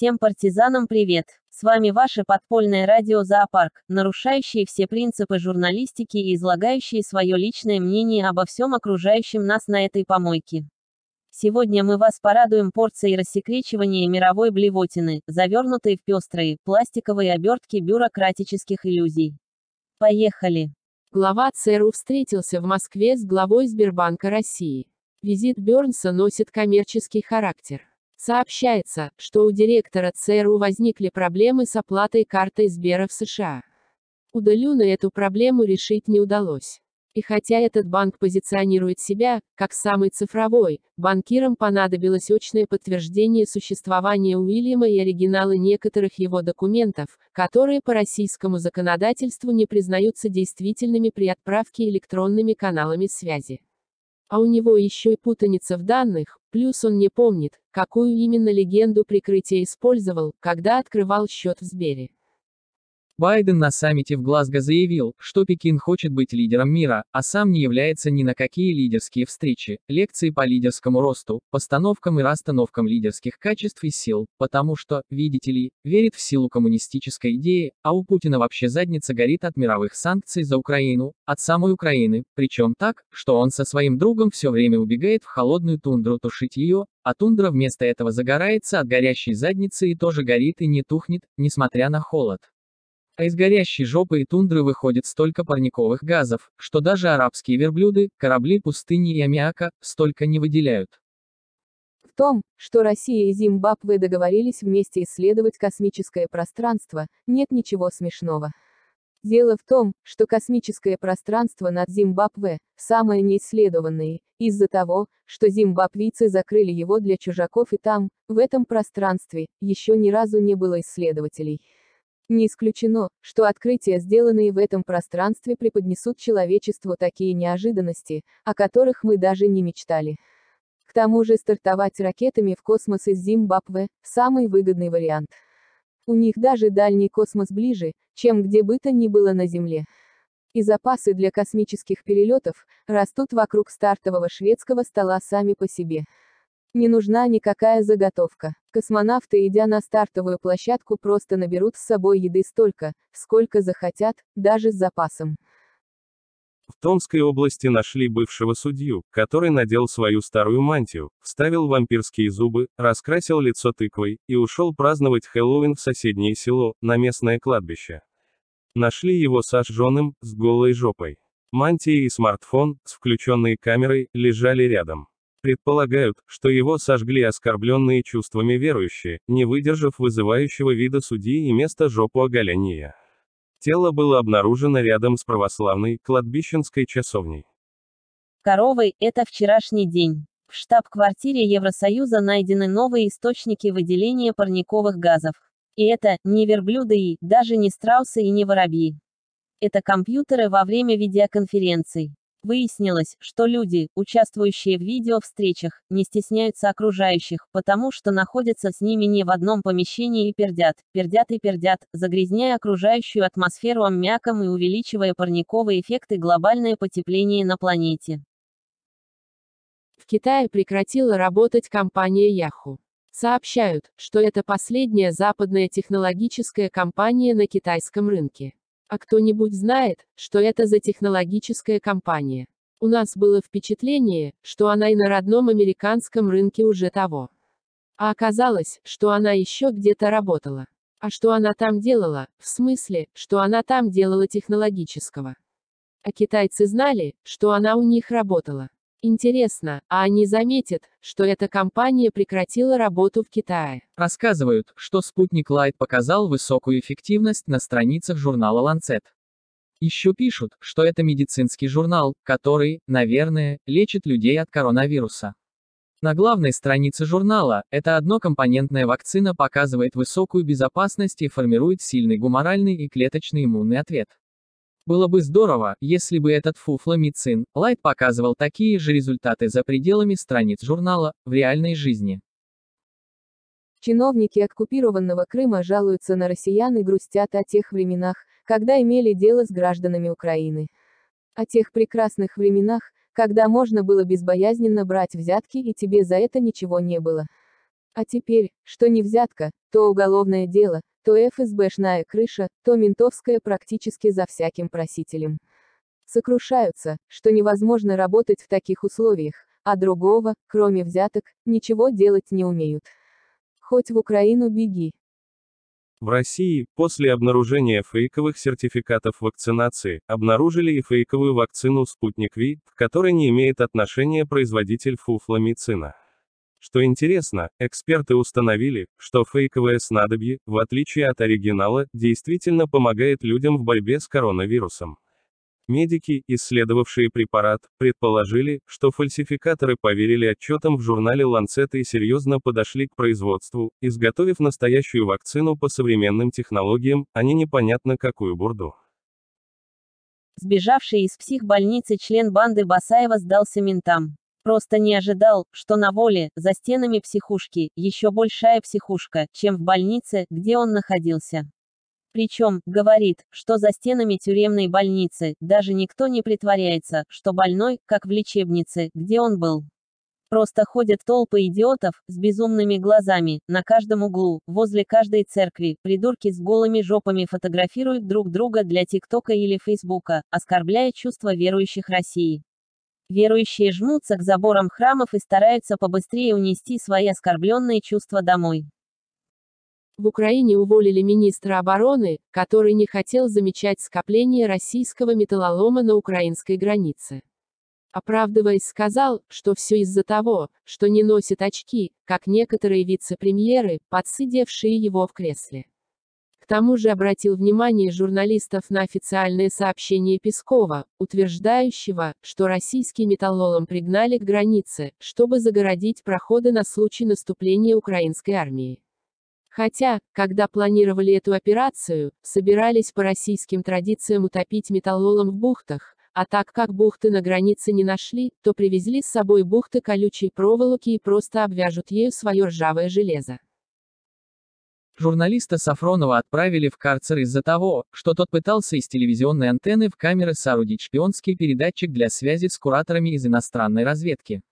Всем партизанам привет! С вами ваше подпольное радио «Зоопарк», нарушающее все принципы журналистики и излагающее свое личное мнение обо всем окружающем нас на этой помойке. Сегодня мы вас порадуем порцией рассекречивания мировой блевотины, завернутой в пестрые, пластиковые обертки бюрократических иллюзий. Поехали! Глава ЦРУ встретился в Москве с главой Сбербанка России. Визит Бернса носит коммерческий характер. Сообщается, что у директора ЦРУ возникли проблемы с оплатой картой Сбера в США. Удалюна эту проблему решить не удалось. И хотя этот банк позиционирует себя, как самый цифровой, банкирам понадобилось очное подтверждение существования Уильяма и оригиналы некоторых его документов, которые по российскому законодательству не признаются действительными при отправке электронными каналами связи. А у него еще и путаница в данных, плюс он не помнит, какую именно легенду прикрытия использовал, когда открывал счет в Сбере. Байден на саммите в Глазго заявил, что Пекин хочет быть лидером мира, а сам не является ни на какие лидерские встречи, лекции по лидерскому росту, постановкам и расстановкам лидерских качеств и сил, потому что, видите ли, верит в силу коммунистической идеи, а у Путина вообще задница горит от мировых санкций за Украину, от самой Украины, причем так, что он со своим другом все время убегает в холодную тундру тушить ее, а тундра вместо этого загорается от горящей задницы и тоже горит и не тухнет, несмотря на холод. А из горящей жопы и тундры выходит столько парниковых газов, что даже арабские верблюды, корабли пустыни и аммиака, столько не выделяют. В том, что Россия и Зимбабве договорились вместе исследовать космическое пространство, нет ничего смешного. Дело в том, что космическое пространство над Зимбабве – самое неисследованное, из-за того, что зимбабвийцы закрыли его для чужаков и там, в этом пространстве, еще ни разу не было исследователей. Не исключено, что открытия, сделанные в этом пространстве, преподнесут человечеству такие неожиданности, о которых мы даже не мечтали. К тому же стартовать ракетами в космос из Зимбабве – самый выгодный вариант. У них даже дальний космос ближе, чем где бы то ни было на Земле. И запасы для космических перелетов растут вокруг стартового шведского стола сами по себе. Не нужна никакая заготовка. Космонавты, идя на стартовую площадку, просто наберут с собой еды столько, сколько захотят, даже с запасом. В Томской области нашли бывшего судью, который надел свою старую мантию, вставил вампирские зубы, раскрасил лицо тыквой и ушел праздновать Хэллоуин в соседнее село, на местное кладбище. Нашли его сожженным, с голой жопой. Мантия и смартфон, с включенной камерой, лежали рядом. Предполагают, что его сожгли оскорбленные чувствами верующие, не выдержав вызывающего вида судьи и места жопу оголения. Тело было обнаружено рядом с православной, кладбищенской часовней. Коровы – это вчерашний день. В штаб-квартире Евросоюза найдены новые источники выделения парниковых газов. И это, не верблюды и, даже не страусы и не воробьи. Это компьютеры во время видеоконференций. Выяснилось, что люди, участвующие в видеовстречах, не стесняются окружающих, потому что находятся с ними не в одном помещении и пердят, пердят и пердят, загрязняя окружающую атмосферу аммиаком и увеличивая парниковые эффекты глобальное потепление на планете. В Китае прекратила работать компания Yahoo. Сообщают, что это последняя западная технологическая компания на китайском рынке. А кто-нибудь знает, что это за технологическая компания? У нас было впечатление, что она и на родном американском рынке уже того. А оказалось, что она еще где-то работала. А что она там делала, в смысле, что она там делала технологического. А китайцы знали, что она у них работала. Интересно, а они заметят, что эта компания прекратила работу в Китае? Рассказывают, что спутник Light показал высокую эффективность на страницах журнала Lancet. Еще пишут, что это медицинский журнал, который, наверное, лечит людей от коронавируса. На главной странице журнала, эта однокомпонентная вакцина показывает высокую безопасность и формирует сильный гуморальный и клеточный иммунный ответ. Было бы здорово, если бы этот фуфломицин, Лайт показывал такие же результаты за пределами страниц журнала, в реальной жизни. Чиновники оккупированного Крыма жалуются на россиян и грустят о тех временах, когда имели дело с гражданами Украины. О тех прекрасных временах, когда можно было безбоязненно брать взятки и тебе за это ничего не было. А теперь, что не взятка, то уголовное дело, то ФСБшная крыша, то ментовская практически за всяким просителем. Сокрушаются, что невозможно работать в таких условиях, а другого, кроме взяток, ничего делать не умеют. Хоть в Украину беги. В России, после обнаружения фейковых сертификатов вакцинации, обнаружили и фейковую вакцину «Спутник Ви», к которой не имеет отношения производитель фуфламицина. Что интересно, эксперты установили, что фейковое снадобье, в отличие от оригинала, действительно помогает людям в борьбе с коронавирусом. Медики, исследовавшие препарат, предположили, что фальсификаторы поверили отчетам в журнале Lancet и серьезно подошли к производству, изготовив настоящую вакцину по современным технологиям, а не непонятно какую бурду. Сбежавший из психбольницы член банды Басаева сдался ментам. Просто не ожидал, что на воле, за стенами психушки, еще большая психушка, чем в больнице, где он находился. Причем, говорит, что за стенами тюремной больницы, даже никто не притворяется, что больной, как в лечебнице, где он был. Просто ходят толпы идиотов, с безумными глазами, на каждом углу, возле каждой церкви, придурки с голыми жопами фотографируют друг друга для ТикТока или Фейсбука, оскорбляя чувства верующих России. Верующие жмутся к заборам храмов и стараются побыстрее унести свои оскорбленные чувства домой. В Украине уволили министра обороны, который не хотел замечать скопление российского металлолома на украинской границе. Оправдываясь сказал, что все из-за того, что не носит очки, как некоторые вице-премьеры, подсидевшие его в кресле. Тому же обратил внимание журналистов на официальное сообщение Пескова, утверждающего, что российский металлолом пригнали к границе, чтобы загородить проходы на случай наступления украинской армии. Хотя, когда планировали эту операцию, собирались по российским традициям утопить металлолом в бухтах, а так как бухты на границе не нашли, то привезли с собой бухты колючей проволоки и просто обвяжут ею свое ржавое железо. Журналиста Сафронова отправили в карцер из-за того, что тот пытался из телевизионной антенны в камеры соорудить шпионский передатчик для связи с кураторами из иностранной разведки.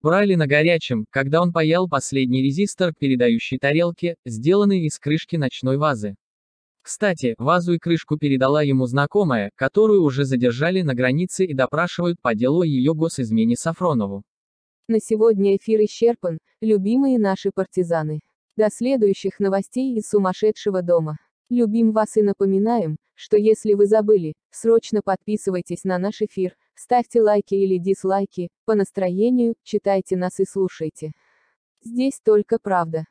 Брали на горячем, когда он паял последний резистор к передающей тарелке, сделанный из крышки ночной вазы. Кстати, вазу и крышку передала ему знакомая, которую уже задержали на границе и допрашивают по делу о ее госизмене Сафронову. На сегодня эфир исчерпан, любимые наши партизаны. До следующих новостей из сумасшедшего дома. Любим вас и напоминаем, что если вы забыли, срочно подписывайтесь на наш эфир, ставьте лайки или дизлайки, по настроению, читайте нас и слушайте. Здесь только правда.